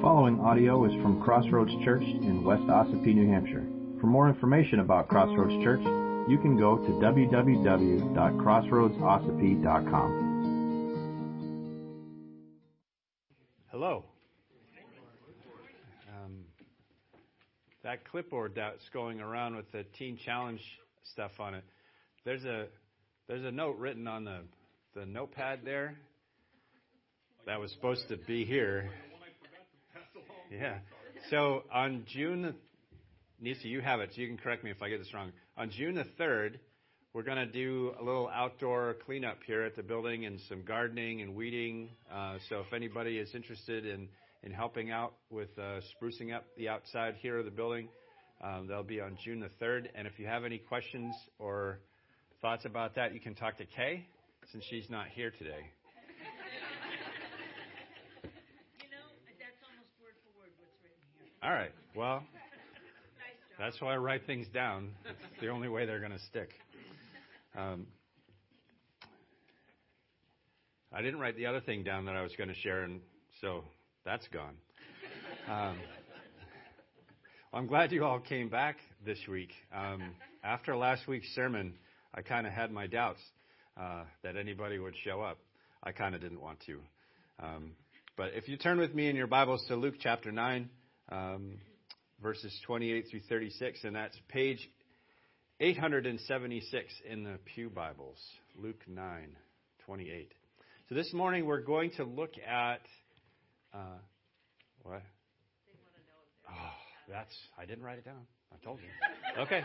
following audio is from Crossroads Church in West Ossipee, New Hampshire. For more information about Crossroads Church, you can go to www.crossroadsossipee.com. Hello. Um, that clipboard that's going around with the Teen Challenge stuff on it, there's a there's a note written on the the notepad there that was supposed to be here. Yeah. So on June, Nisa, you have it, so you can correct me if I get this wrong. On June the 3rd, we're going to do a little outdoor cleanup here at the building and some gardening and weeding. Uh, so if anybody is interested in, in helping out with uh, sprucing up the outside here of the building, um, that'll be on June the 3rd. And if you have any questions or thoughts about that, you can talk to Kay since she's not here today. All right. Well, that's why I write things down. It's the only way they're going to stick. Um, I didn't write the other thing down that I was going to share, and so that's gone. Um, I'm glad you all came back this week. Um, after last week's sermon, I kind of had my doubts uh, that anybody would show up. I kind of didn't want to. Um, but if you turn with me in your Bibles to Luke chapter 9, um, verses 28 through 36, and that's page 876 in the Pew Bibles, Luke 9, 28. So this morning we're going to look at uh, what? Oh, that's I didn't write it down. I told you. Okay.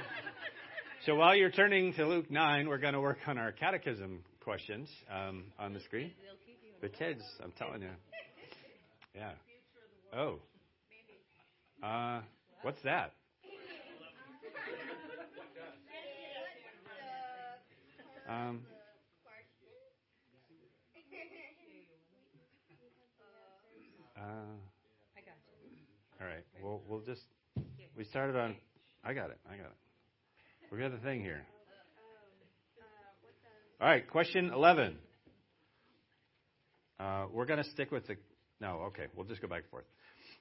So while you're turning to Luke 9, we're going to work on our catechism questions um, on the screen. The kids, I'm telling you. Yeah. Oh. Uh, what's that? Um, uh, all right. We'll we'll just we started on. I got it. I got it. We got the thing here. All right. Question eleven. Uh, we're going to stick with the. No. Okay. We'll just go back and forth.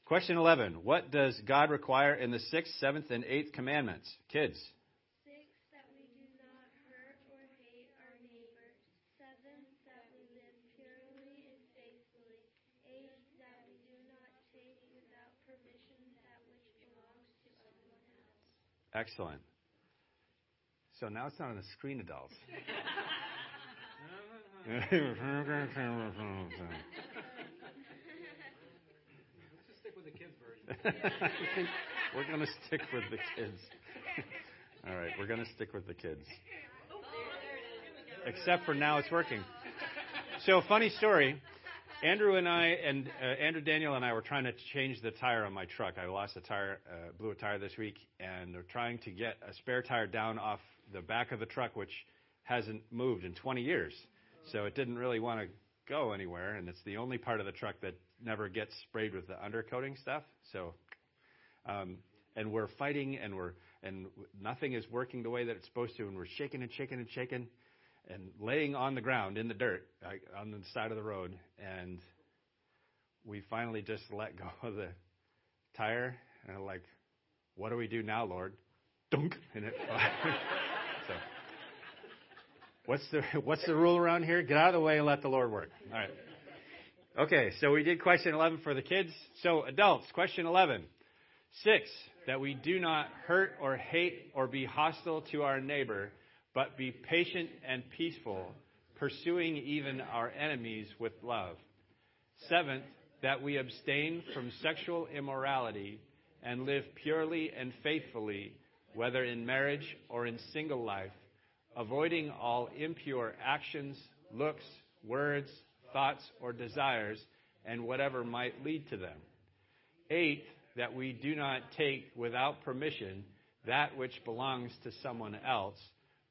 Question 11. What does God require in the sixth, seventh, and eighth commandments? Kids. Six, that we do not hurt or hate our neighbor. Seven, that we live purely and faithfully. Eight, that we do not take without permission that which belongs to someone else. Excellent. So now it's not on the screen, adults. we're going to stick with the kids. All right, we're going to stick with the kids. Except for now it's working. So, funny story. Andrew and I, and uh, Andrew Daniel and I were trying to change the tire on my truck. I lost a tire, uh, blew a tire this week, and they're trying to get a spare tire down off the back of the truck, which hasn't moved in 20 years. So it didn't really want to go anywhere, and it's the only part of the truck that never gets sprayed with the undercoating stuff. So, um, and we're fighting, and we're and nothing is working the way that it's supposed to, and we're shaking and shaking and shaking, and laying on the ground in the dirt like, on the side of the road, and we finally just let go of the tire, and I'm like, what do we do now, Lord? Dunk, and it. so. What's the what's the rule around here? Get out of the way and let the Lord work. All right. Okay, so we did question 11 for the kids. So adults, question 11. 6 that we do not hurt or hate or be hostile to our neighbor, but be patient and peaceful, pursuing even our enemies with love. Seventh, that we abstain from sexual immorality and live purely and faithfully, whether in marriage or in single life avoiding all impure actions, looks, words, thoughts, or desires, and whatever might lead to them. Eighth, that we do not take without permission that which belongs to someone else,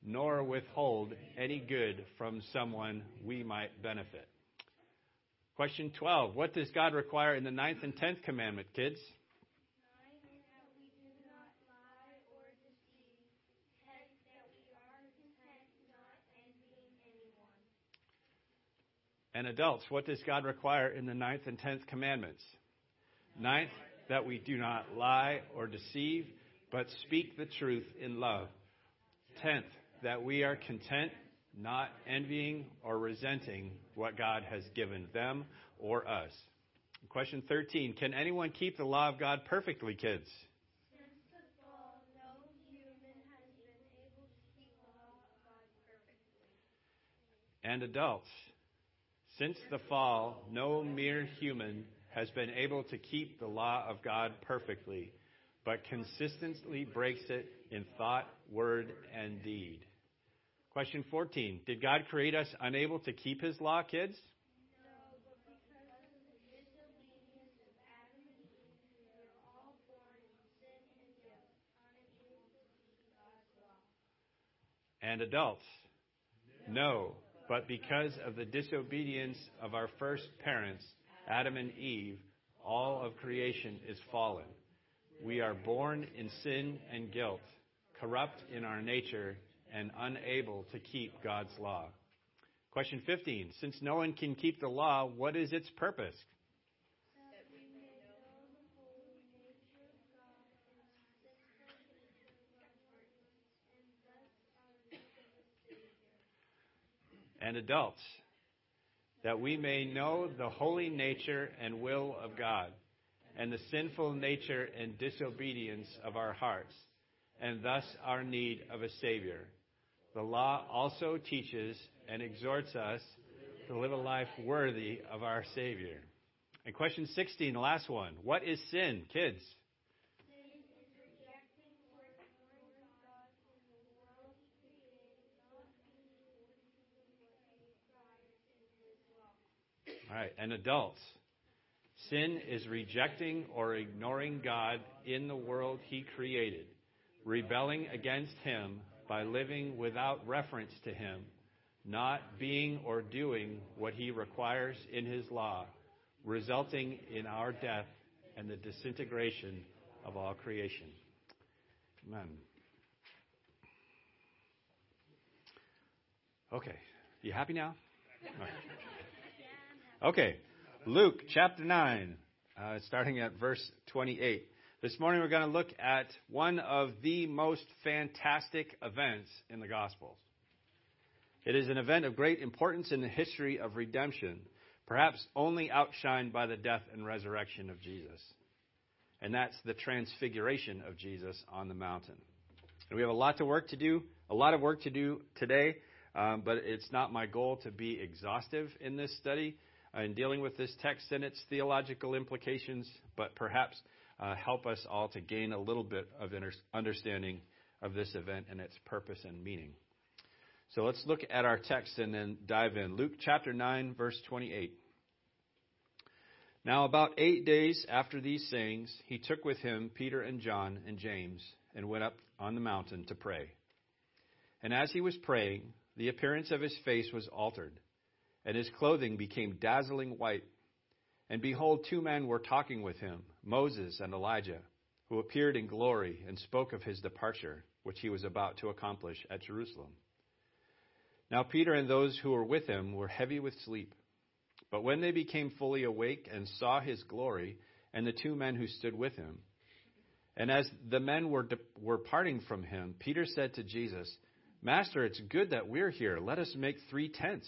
nor withhold any good from someone we might benefit. Question 12. What does God require in the ninth and tenth commandment, kids? And adults, what does God require in the ninth and tenth commandments? Ninth, that we do not lie or deceive, but speak the truth in love. Tenth, that we are content, not envying or resenting what God has given them or us. Question 13 Can anyone keep the law of God perfectly, kids? And adults, since the fall, no mere human has been able to keep the law of God perfectly, but consistently breaks it in thought, word, and deed. Question 14 Did God create us unable to keep his law, kids? And adults? No, but because of the disobedience of our first parents, Adam and Eve, all of creation is fallen. We are born in sin and guilt, corrupt in our nature, and unable to keep God's law. Question 15. Since no one can keep the law, what is its purpose? That we may know the holy nature of God and the sinful nature of our hearts, and thus our need of a Savior. And adults, that we may know the holy nature and will of God, and the sinful nature and disobedience of our hearts, and thus our need of a Savior. The law also teaches and exhorts us to live a life worthy of our Savior. And question 16, the last one. What is sin, kids? Sin is rejecting or ignoring God in the world He created, not being worthy of what He requires in His law. All right, and adults. Sin is rejecting or ignoring God in the world He created, rebelling against Him by living without reference to Him, not being or doing what He requires in His law, resulting in our death and the disintegration of all creation. Amen. Okay, you happy now? Okay, Luke chapter 9, uh, starting at verse 28. This morning we're going to look at one of the most fantastic events in the Gospels. It is an event of great importance in the history of redemption, perhaps only outshined by the death and resurrection of Jesus. And that's the transfiguration of Jesus on the mountain. And we have a lot to work to do, a lot of work to do today, um, but it's not my goal to be exhaustive in this study in dealing with this text and its theological implications, but perhaps uh, help us all to gain a little bit of inter- understanding of this event and its purpose and meaning. So let's look at our text and then dive in. Luke chapter 9, verse 28. Now, about eight days after these sayings, he took with him Peter and John and James and went up on the mountain to pray. And as he was praying, the appearance of his face was altered, and his clothing became dazzling white. And behold, two men were talking with him, Moses and Elijah, who appeared in glory and spoke of his departure, which he was about to accomplish at Jerusalem. Now Peter and those who were with him were heavy with sleep. But when they became fully awake and saw his glory, and the two men who stood with him, and as the men were, de- were parting from him, Peter said to Jesus, Master, it's good that we're here. Let us make three tents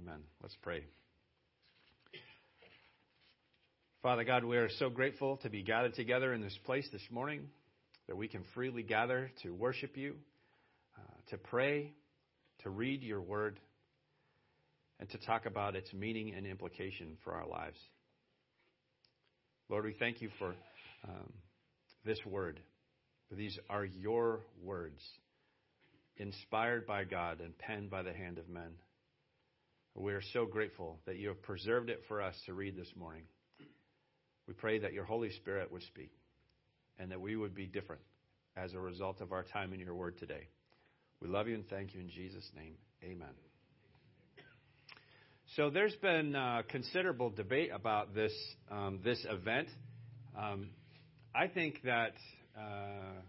Amen. Let's pray. Father God, we are so grateful to be gathered together in this place this morning, that we can freely gather to worship you, uh, to pray, to read your word, and to talk about its meaning and implication for our lives. Lord, we thank you for um, this word. These are your words, inspired by God and penned by the hand of men. We are so grateful that you have preserved it for us to read this morning. We pray that your Holy Spirit would speak. and that we would be different as a result of our time in your word today. We love you and thank you in Jesus' name. Amen. So there's been uh, considerable debate about this um, this event. Um, I think that uh,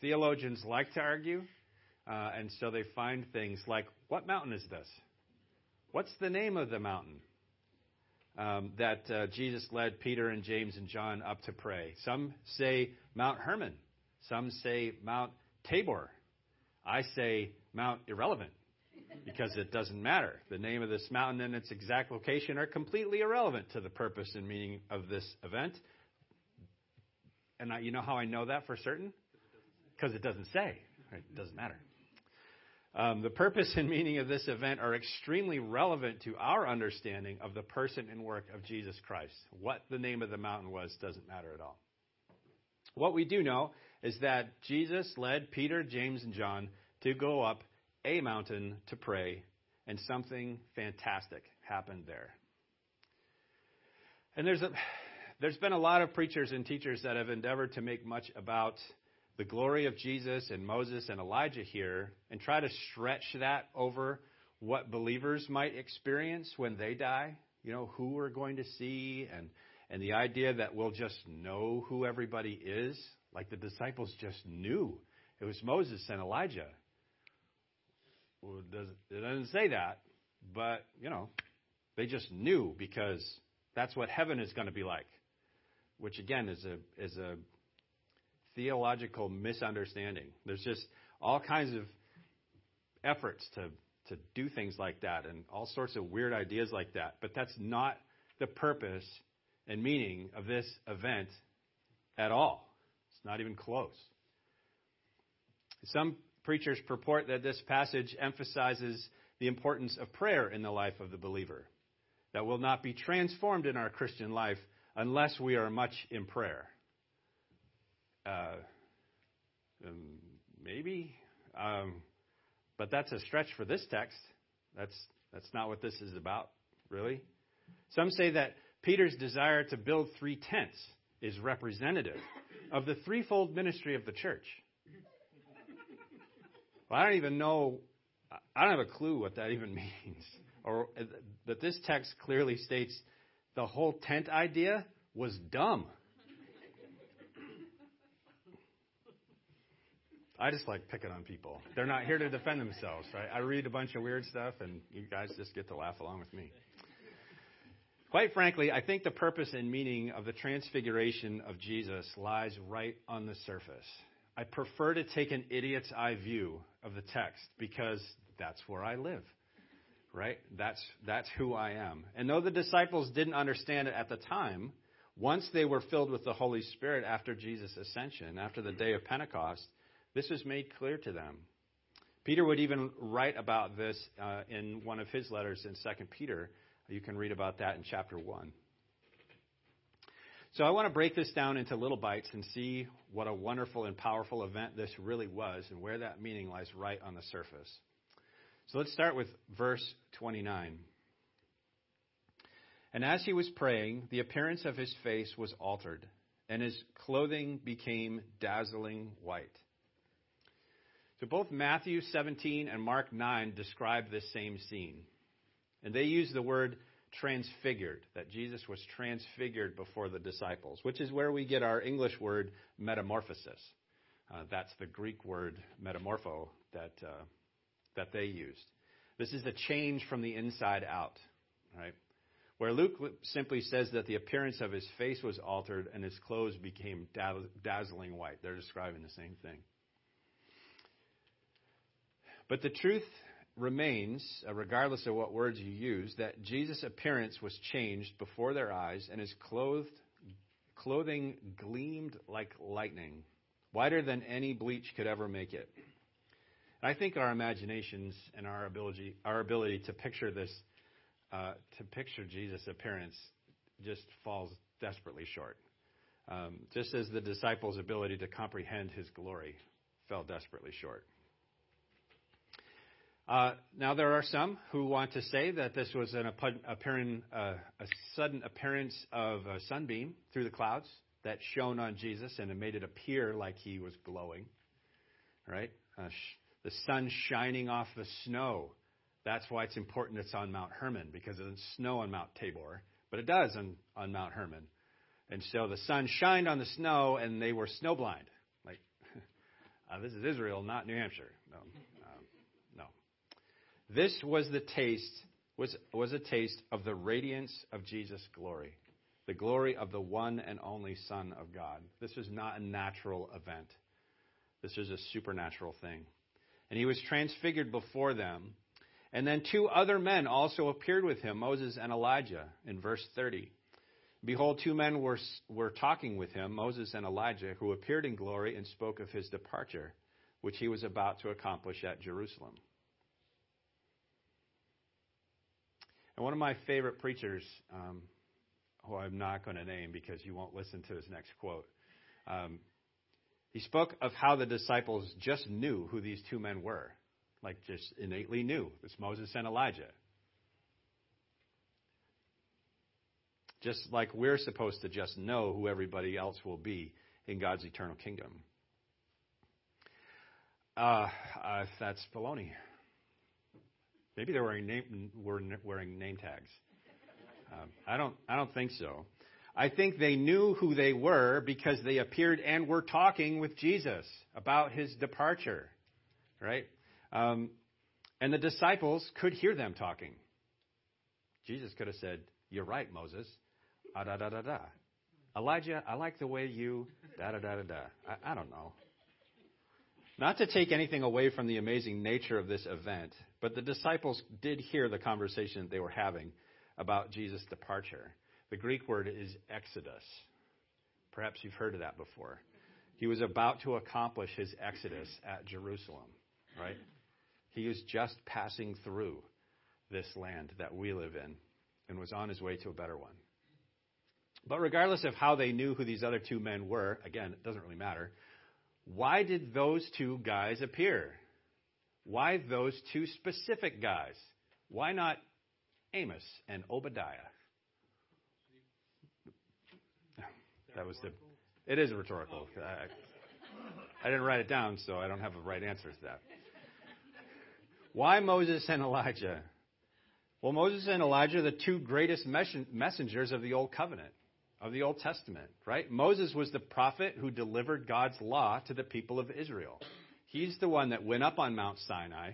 theologians like to argue, uh, and so they find things like, "What mountain is this? What's the name of the mountain um, that uh, Jesus led Peter and James and John up to pray?" Some say Mount Hermon. Some say Mount Tabor. I say Mount Irrelevant because it doesn't matter. The name of this mountain and its exact location are completely irrelevant to the purpose and meaning of this event. And I, you know how I know that for certain? Because it doesn't say. It doesn't matter. Um, the purpose and meaning of this event are extremely relevant to our understanding of the person and work of Jesus Christ. What the name of the mountain was doesn't matter at all. What we do know is that Jesus led Peter, James, and John to go up a mountain to pray, and something fantastic happened there. And there's a, there's been a lot of preachers and teachers that have endeavored to make much about the glory of Jesus and Moses and Elijah here and try to stretch that over what believers might experience when they die. You know, who we're going to see and, and the idea that we'll just know who everybody is, like the disciples just knew. It was Moses and Elijah. Well, it doesn't, it doesn't say that, but, you know, they just knew because that's what heaven is going to be like, which again is a, is a theological misunderstanding. There's just all kinds of efforts to, to do things like that and all sorts of weird ideas like that, but that's not the purpose and meaning of this event at all. It's not even close. Some preachers purport that this passage emphasizes the importance of prayer in the life of the believer, that will not be transformed in our Christian life unless we are much in prayer. Uh, um, maybe, um, but that's a stretch for this text. That's that's not what this is about, really. Some say that Peter's desire to build three tents is representative of the threefold ministry of the church. Well, I don't even know, I don't have a clue what that even means. Or that this text clearly states the whole tent idea was dumb. I just like picking on people. They're not here to defend themselves, right? I read a bunch of weird stuff, and you guys just get to laugh along with me. Quite frankly, I think the purpose and meaning of the transfiguration of Jesus lies right on the surface. I prefer to take an idiot's eye view of the text because that's where I live. Right? That's that's who I am. And though the disciples didn't understand it at the time, once they were filled with the Holy Spirit after Jesus' ascension, after the day of Pentecost, this was made clear to them. Peter would even write about this uh, in one of his letters in 2 Peter. You can read about that in chapter 1. So I want to break this down into little bites and see what a wonderful and powerful event this really was and where that meaning lies right on the surface. So let's start with verse 29. And as he was praying, the appearance of his face was altered, and his clothing became dazzling white. So both Matthew 17 and Mark 9 describe this same scene. And they use the word transfigured, that Jesus was transfigured before the disciples, which is where we get our English word metamorphosis. Uh, that's the Greek word metamorpho that, uh, that they used. This is a change from the inside out, right? Where Luke simply says that the appearance of his face was altered and his clothes became dazzling white. They're describing the same thing. But the truth remains, uh, regardless of what words you use, that Jesus' appearance was changed before their eyes, and his clothed, clothing gleamed like lightning, whiter than any bleach could ever make it. And I think our imaginations and our ability, our ability to picture this, uh, to picture Jesus' appearance, just falls desperately short. Um, just as the disciples' ability to comprehend his glory fell desperately short. Uh, now, there are some who want to say that this was an appearing, uh, a sudden appearance of a sunbeam through the clouds that shone on Jesus and it made it appear like he was glowing. Right? Uh, sh- the sun shining off the snow. That's why it's important it's on Mount Hermon because it doesn't snow on Mount Tabor, but it does on, on Mount Hermon. And so the sun shined on the snow and they were snowblind. Like, uh, this is Israel, not New Hampshire. No. This was the taste, was, was a taste of the radiance of Jesus' glory the glory of the one and only Son of God. This was not a natural event, this was a supernatural thing. And he was transfigured before them. And then two other men also appeared with him, Moses and Elijah, in verse 30. Behold, two men were, were talking with him, Moses and Elijah, who appeared in glory and spoke of his departure, which he was about to accomplish at Jerusalem. And one of my favorite preachers, um, who I'm not going to name because you won't listen to his next quote. Um, he spoke of how the disciples just knew who these two men were, like just innately knew. It's Moses and Elijah. Just like we're supposed to just know who everybody else will be in God's eternal kingdom. Uh, uh, that's baloney. Maybe they're wearing name, were wearing name tags. Um, I don't. I don't think so. I think they knew who they were because they appeared and were talking with Jesus about his departure, right? Um, and the disciples could hear them talking. Jesus could have said, "You're right, Moses." Ah, da da da da. Elijah, I like the way you da da da da da. I, I don't know. Not to take anything away from the amazing nature of this event, but the disciples did hear the conversation they were having about Jesus' departure. The Greek word is exodus. Perhaps you've heard of that before. He was about to accomplish his exodus at Jerusalem, right? He was just passing through this land that we live in and was on his way to a better one. But regardless of how they knew who these other two men were, again, it doesn't really matter. Why did those two guys appear? Why those two specific guys? Why not Amos and Obadiah. That was the. It is rhetorical. I, I didn't write it down, so I don't have a right answer to that. Why Moses and Elijah? Well, Moses and Elijah are the two greatest messengers of the Old Covenant, of the Old Testament, right? Moses was the prophet who delivered God's law to the people of Israel. He's the one that went up on Mount Sinai,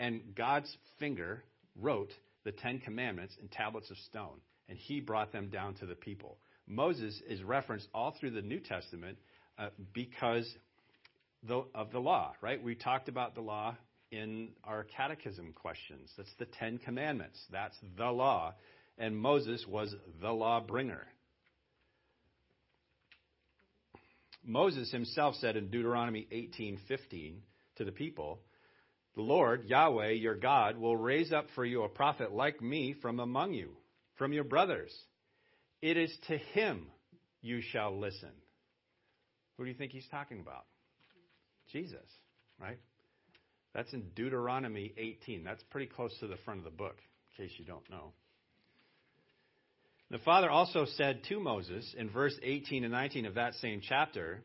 and God's finger wrote the Ten Commandments in tablets of stone, and he brought them down to the people. Moses is referenced all through the New Testament uh, because the, of the law, right? We talked about the law in our catechism questions. That's the Ten Commandments. That's the law. And Moses was the law bringer. Moses himself said in Deuteronomy 18:15 to the people, the Lord, Yahweh, your God, will raise up for you a prophet like me from among you, from your brothers. It is to him you shall listen. Who do you think he's talking about? Jesus, right? That's in Deuteronomy 18. That's pretty close to the front of the book, in case you don't know. The Father also said to Moses in verse 18 and 19 of that same chapter,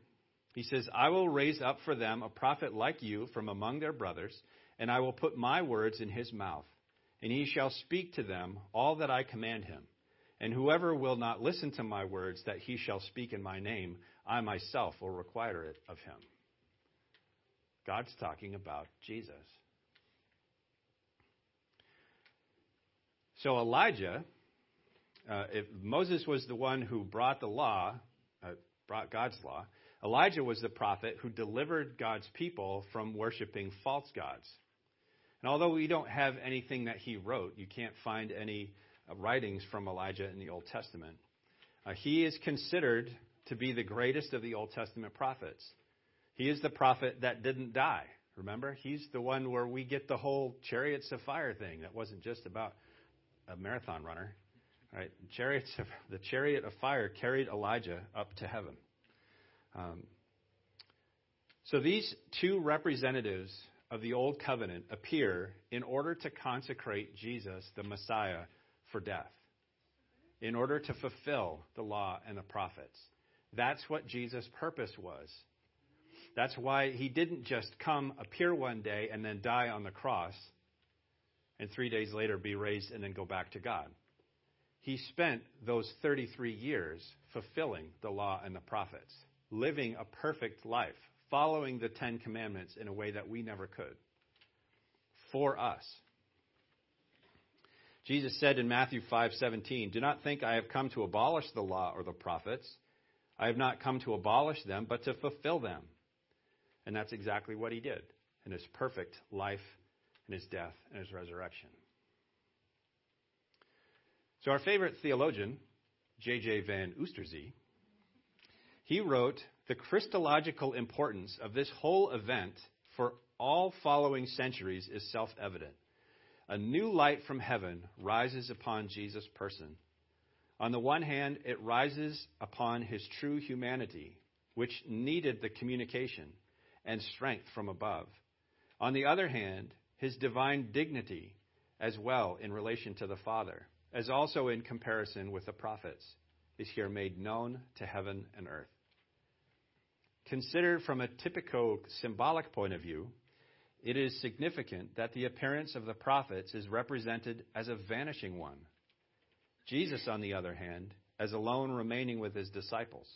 He says, I will raise up for them a prophet like you from among their brothers and I will put my words in his mouth, and he shall speak to them all that I command him. And whoever will not listen to my words that he shall speak in my name, I myself will require it of him. God's talking about Jesus. So Elijah, uh, if Moses was the one who brought the law, uh, brought God's law, Elijah was the prophet who delivered God's people from worshiping false gods. And although we don't have anything that he wrote, you can't find any uh, writings from Elijah in the Old Testament. Uh, he is considered to be the greatest of the Old Testament prophets. He is the prophet that didn't die. Remember? He's the one where we get the whole chariots of fire thing. That wasn't just about a marathon runner. Right? Chariots of, the chariot of fire carried Elijah up to heaven. Um, so these two representatives of the Old Covenant appear in order to consecrate Jesus, the Messiah, for death, in order to fulfill the law and the prophets. That's what Jesus' purpose was. That's why he didn't just come, appear one day, and then die on the cross, and three days later be raised and then go back to God. He spent those 33 years fulfilling the law and the prophets, living a perfect life, following the Ten Commandments in a way that we never could. For us. Jesus said in Matthew 5:17, "Do not think I have come to abolish the law or the prophets. I have not come to abolish them, but to fulfill them." And that's exactly what he did in his perfect life, in his death, and his resurrection. So our favorite theologian, J.J. Van Oosterzee, he wrote, "The Christological importance of this whole event for all following centuries is self-evident. A new light from heaven rises upon Jesus' person. On the one hand, it rises upon his true humanity, which needed the communication and strength from above. On the other hand, his divine dignity as well in relation to the Father, as also in comparison with the prophets, is here made known to heaven and earth. Considered from a typico symbolic point of view, it is significant that the appearance of the prophets is represented as a vanishing one. Jesus, on the other hand, as alone remaining with his disciples.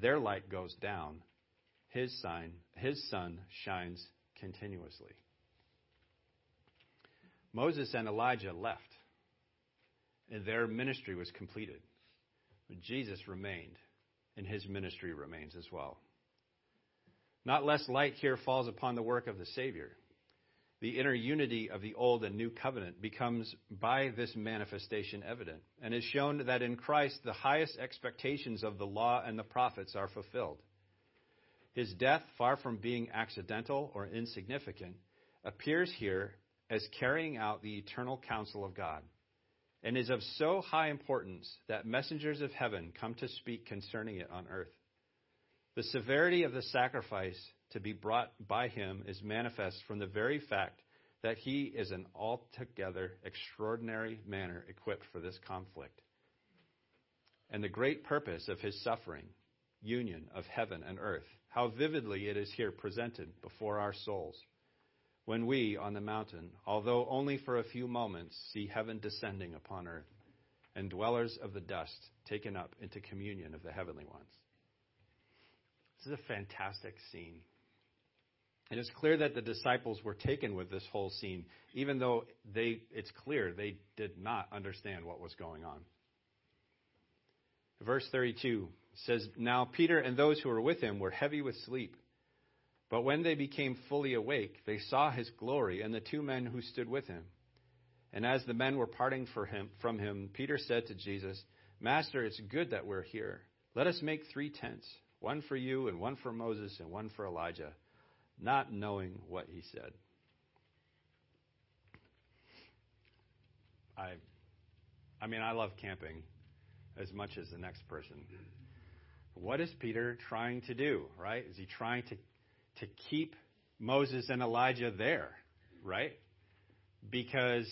Their light goes down, his sign, his sun shines continuously. Moses and Elijah left, and their ministry was completed. But Jesus remained, and his ministry remains as well. Not less light here falls upon the work of the Savior. The inner unity of the Old and New Covenant becomes by this manifestation evident, and is shown that in Christ the highest expectations of the law and the prophets are fulfilled. His death, far from being accidental or insignificant, appears here as carrying out the eternal counsel of God, and is of so high importance that messengers of heaven come to speak concerning it on earth. The severity of the sacrifice to be brought by him is manifest from the very fact that he is an altogether extraordinary manner equipped for this conflict. And the great purpose of his suffering, union of heaven and earth, how vividly it is here presented before our souls. When we, on the mountain, although only for a few moments, see heaven descending upon earth, and dwellers of the dust taken up into communion of the heavenly ones. This is a fantastic scene. It is clear that the disciples were taken with this whole scene, even though they, it's clear they did not understand what was going on. Verse 32 says, Now Peter and those who were with him were heavy with sleep. But when they became fully awake, they saw his glory and the two men who stood with him. And as the men were parting him, from him, Peter said to Jesus, Master, it's good that we're here. Let us make three tents one for you, and one for Moses, and one for Elijah, not knowing what he said. I, I mean, I love camping as much as the next person. What is Peter trying to do, right? Is he trying to, to keep Moses and Elijah there, right? Because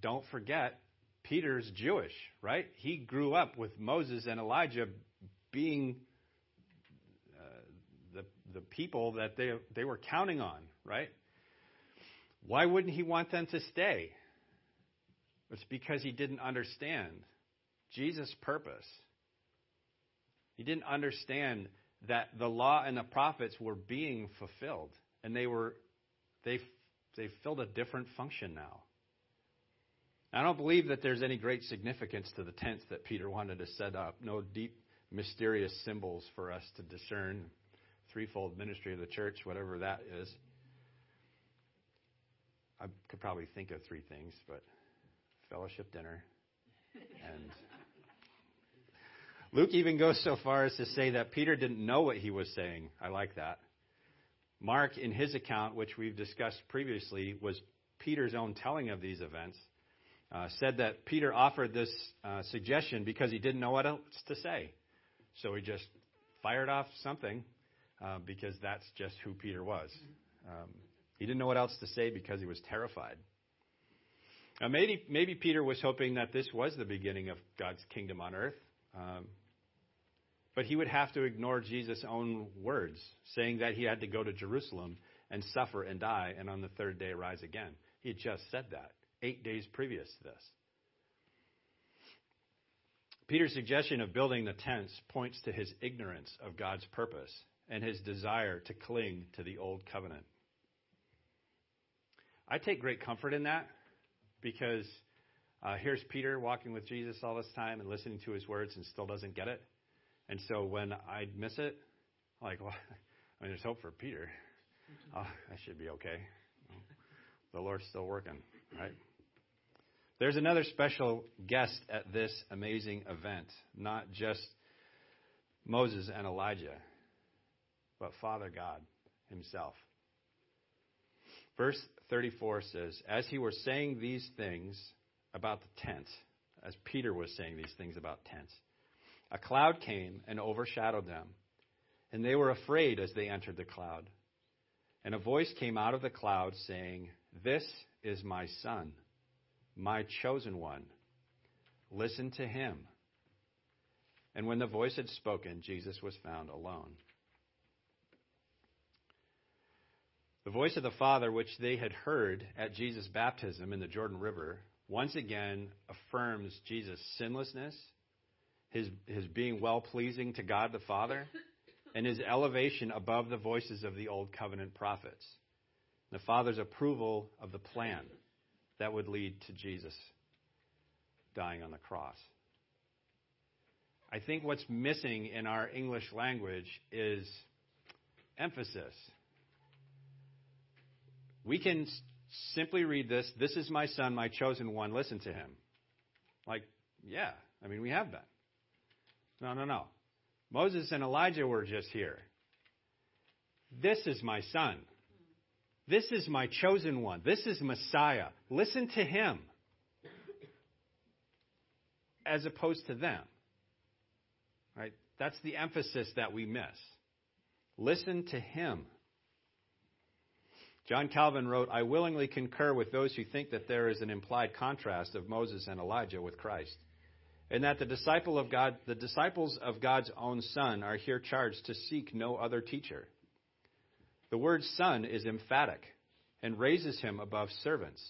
don't forget, Peter's Jewish, right? He grew up with Moses and Elijah being uh, the, the people that they, they were counting on, right? Why wouldn't he want them to stay? It's because he didn't understand Jesus' purpose. He didn't understand that the law and the prophets were being fulfilled, and they were they they filled a different function now. I don't believe that there's any great significance to the tents that Peter wanted to set up. No deep, mysterious symbols for us to discern. Threefold ministry of the church, whatever that is. I could probably think of three things, but fellowship dinner and Luke even goes so far as to say that Peter didn't know what he was saying. I like that. Mark, in his account, which we've discussed previously, was Peter's own telling of these events, uh, said that Peter offered this uh, suggestion because he didn't know what else to say. So he just fired off something uh, because that's just who Peter was. Um, he didn't know what else to say because he was terrified. Now, maybe, maybe Peter was hoping that this was the beginning of God's kingdom on earth. Um, But he would have to ignore Jesus' own words, saying that he had to go to Jerusalem and suffer and die and on the third day rise again. He had just said that eight days previous to this. Peter's suggestion of building the tents points to his ignorance of God's purpose and his desire to cling to the old covenant. I take great comfort in that because uh, here's Peter walking with Jesus all this time and listening to his words and still doesn't get it. And so when I'd miss it, like, well, I mean, there's hope for Peter. Mm-hmm. Oh, I should be okay. The Lord's still working, right? There's another special guest at this amazing event, not just Moses and Elijah, but Father God Himself. Verse 34 says, As he was saying these things about the tent, as Peter was saying these things about tents, a cloud came and overshadowed them, and they were afraid as they entered the cloud. And a voice came out of the cloud saying, This is my son, my chosen one. Listen to him. And when the voice had spoken, Jesus was found alone. The voice of the Father, which they had heard at Jesus' baptism in the Jordan River, once again affirms Jesus' sinlessness, his, his being well pleasing to God the Father, and his elevation above the voices of the Old Covenant prophets. The Father's approval of the plan that would lead to Jesus dying on the cross. I think what's missing in our English language is emphasis. We can simply read this This is my son, my chosen one, listen to him. Like, yeah, I mean, we have that. No, no, no. Moses and Elijah were just here. This is my son. This is my chosen one. This is Messiah. Listen to him as opposed to them. Right? That's the emphasis that we miss. Listen to him. John Calvin wrote, I willingly concur with those who think that there is an implied contrast of Moses and Elijah with Christ, and that the disciple of God, the disciples of God's own Son are here charged to seek no other teacher. The word son is emphatic and raises him above servants.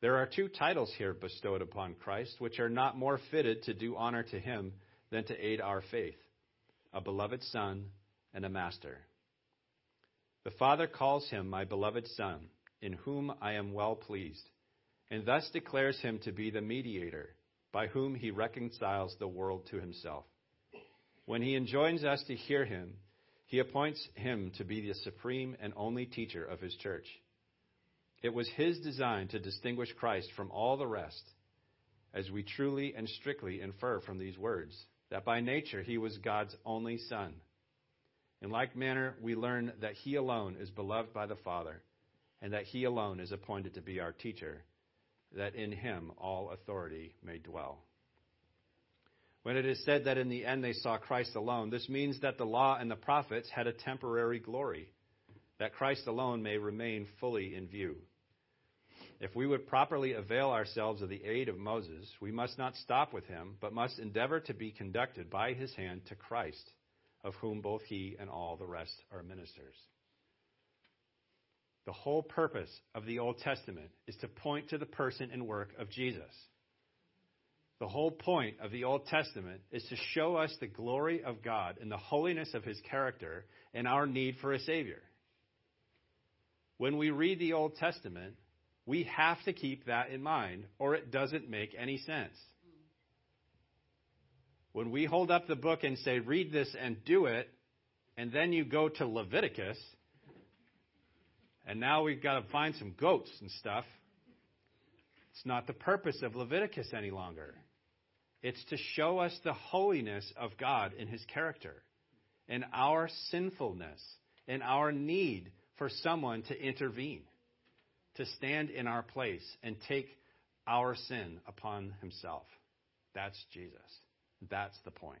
There are two titles here bestowed upon Christ, which are not more fitted to do honor to him than to aid our faith a beloved Son and a Master. The Father calls him my beloved Son, in whom I am well pleased, and thus declares him to be the mediator by whom he reconciles the world to himself. When he enjoins us to hear him, he appoints him to be the supreme and only teacher of his church. It was his design to distinguish Christ from all the rest, as we truly and strictly infer from these words, that by nature he was God's only Son in like manner, we learn that he alone is beloved by the Father, and that he alone is appointed to be our teacher, that in him all authority may dwell. When it is said that in the end they saw Christ alone, this means that the law and the prophets had a temporary glory, that Christ alone may remain fully in view. If we would properly avail ourselves of the aid of Moses, we must not stop with him, but must endeavor to be conducted by his hand to Christ of whom both he and all the rest are ministers. The whole purpose of the Old Testament is to point to the person and work of Jesus. The whole point of the Old Testament is to show us the glory of God and the holiness of his character and our need for a Savior. When we read the Old Testament, we have to keep that in mind, or it doesn't make any sense. When we hold up the book and say, read this and do it, and then you go to Leviticus, and now we've got to find some goats and stuff, it's not the purpose of Leviticus any longer. It's to show us the holiness of God in his character and our sinfulness and our need for someone to intervene, to stand in our place and take our sin upon himself. That's Jesus. That's the point.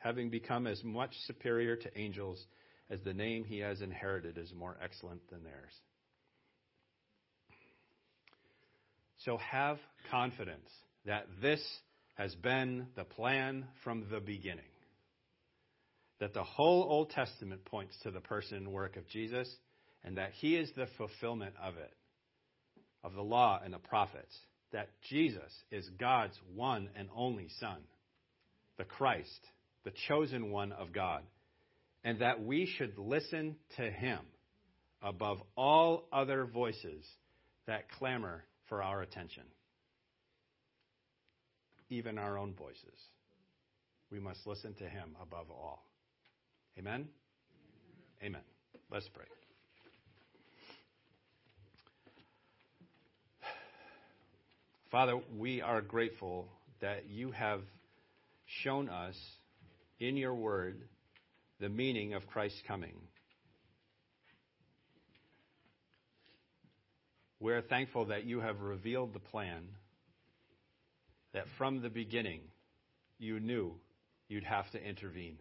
having become as much superior to angels as the name he has inherited is more excellent than theirs. So have confidence that this has been the plan from the beginning. That the whole Old Testament points to the person and work of Jesus, and that he is the fulfillment of it, of the law and the prophets. That Jesus is God's one and only Son, the Christ, the chosen one of God, and that we should listen to him above all other voices that clamor for our attention even our own voices. We must listen to him above all. Amen? Amen. Let's pray. Father, we are grateful that you have shown us in your word the meaning of Christ's coming. We're thankful that you have revealed the plan that from the beginning you knew you'd have to intervene.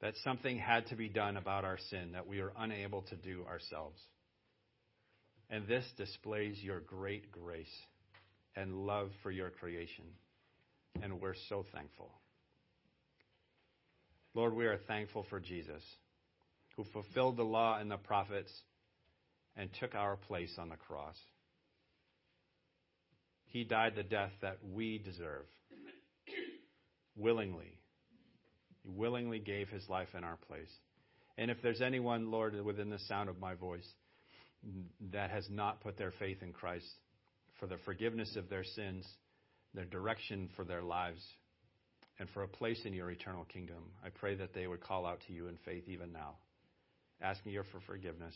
That something had to be done about our sin that we are unable to do ourselves. And this displays your great grace and love for your creation. And we're so thankful. Lord, we are thankful for Jesus, who fulfilled the law and the prophets and took our place on the cross. He died the death that we deserve. willingly. He willingly gave his life in our place. And if there's anyone, Lord, within the sound of my voice that has not put their faith in Christ for the forgiveness of their sins, their direction for their lives, and for a place in your eternal kingdom, I pray that they would call out to you in faith even now, asking you for forgiveness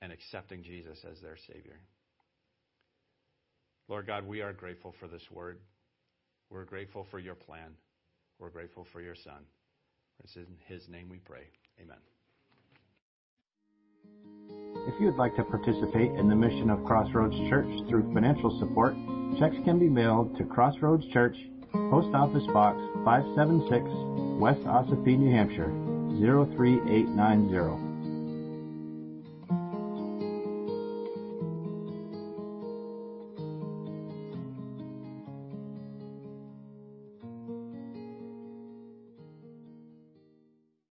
and accepting Jesus as their Savior. Lord God, we are grateful for this word. We're grateful for your plan. We're grateful for your Son. It's in his name we pray. Amen. If you would like to participate in the mission of Crossroads Church through financial support, checks can be mailed to Crossroads Church, Post Office Box 576, West Ossipee, New Hampshire 03890.